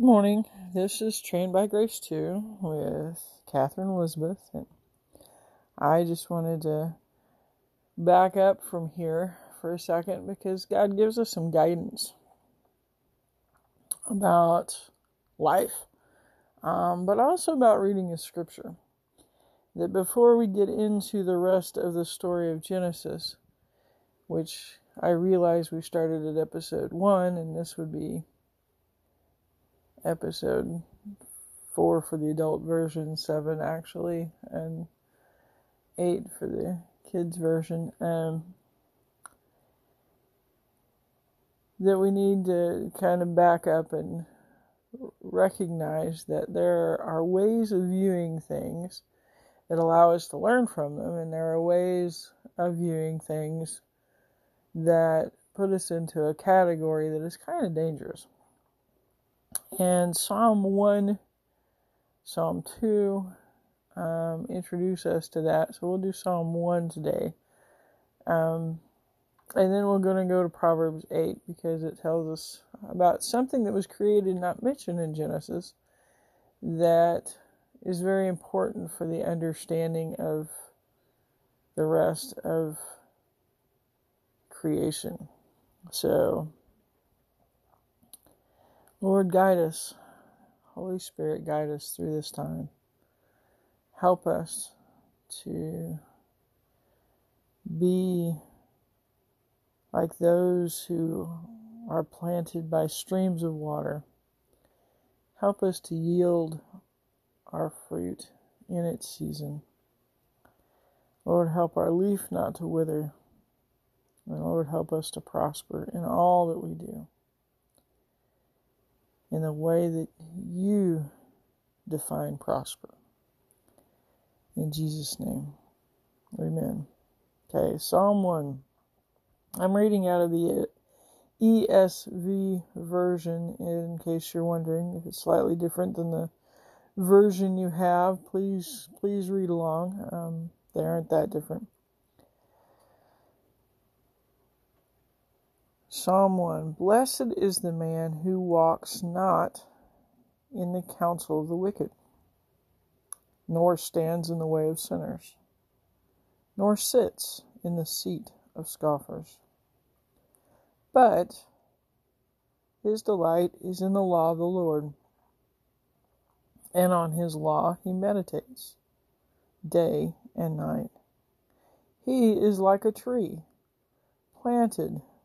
Good morning. This is Trained by Grace 2 with Katherine Elizabeth. And I just wanted to back up from here for a second because God gives us some guidance about life, um, but also about reading the scripture. That before we get into the rest of the story of Genesis, which I realize we started at episode 1, and this would be episode four for the adult version, seven actually, and eight for the kids version. Um, that we need to kind of back up and recognize that there are ways of viewing things that allow us to learn from them, and there are ways of viewing things that put us into a category that is kind of dangerous. And Psalm 1, Psalm 2 um, introduce us to that. So we'll do Psalm 1 today. Um, and then we're going to go to Proverbs 8 because it tells us about something that was created, not mentioned in Genesis, that is very important for the understanding of the rest of creation. So Lord, guide us. Holy Spirit, guide us through this time. Help us to be like those who are planted by streams of water. Help us to yield our fruit in its season. Lord, help our leaf not to wither. And Lord, help us to prosper in all that we do in the way that you define prosper. In Jesus' name. Amen. Okay, Psalm 1. I'm reading out of the ESV version in case you're wondering if it's slightly different than the version you have. Please, please read along. Um, they aren't that different. Psalm 1 Blessed is the man who walks not in the counsel of the wicked, nor stands in the way of sinners, nor sits in the seat of scoffers. But his delight is in the law of the Lord, and on his law he meditates day and night. He is like a tree planted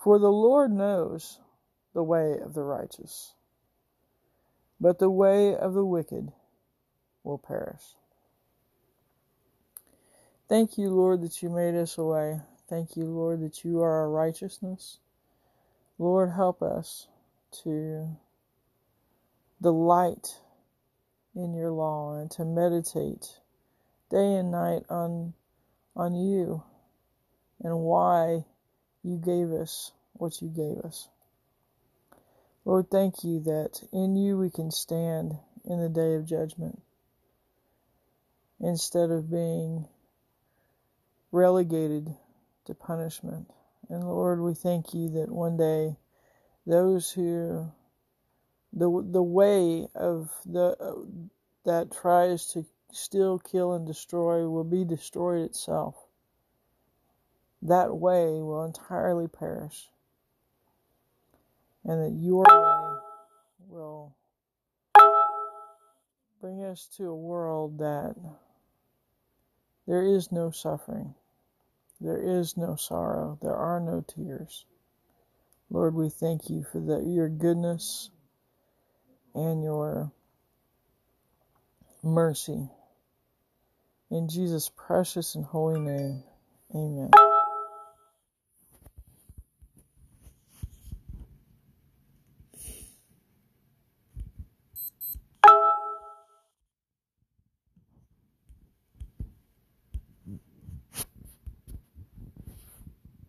For the Lord knows the way of the righteous, but the way of the wicked will perish. Thank you, Lord, that you made us a way. Thank you, Lord, that you are our righteousness. Lord, help us to delight in your law and to meditate day and night on on you and why you gave us what you gave us. Lord, thank you that in you we can stand in the day of judgment instead of being relegated to punishment. And Lord, we thank you that one day those who the the way of the uh, that tries to still kill, and destroy will be destroyed itself that way will entirely perish, and that your way will bring us to a world that there is no suffering, there is no sorrow, there are no tears. Lord, we thank you for the, your goodness and your mercy. In Jesus' precious and holy name, amen.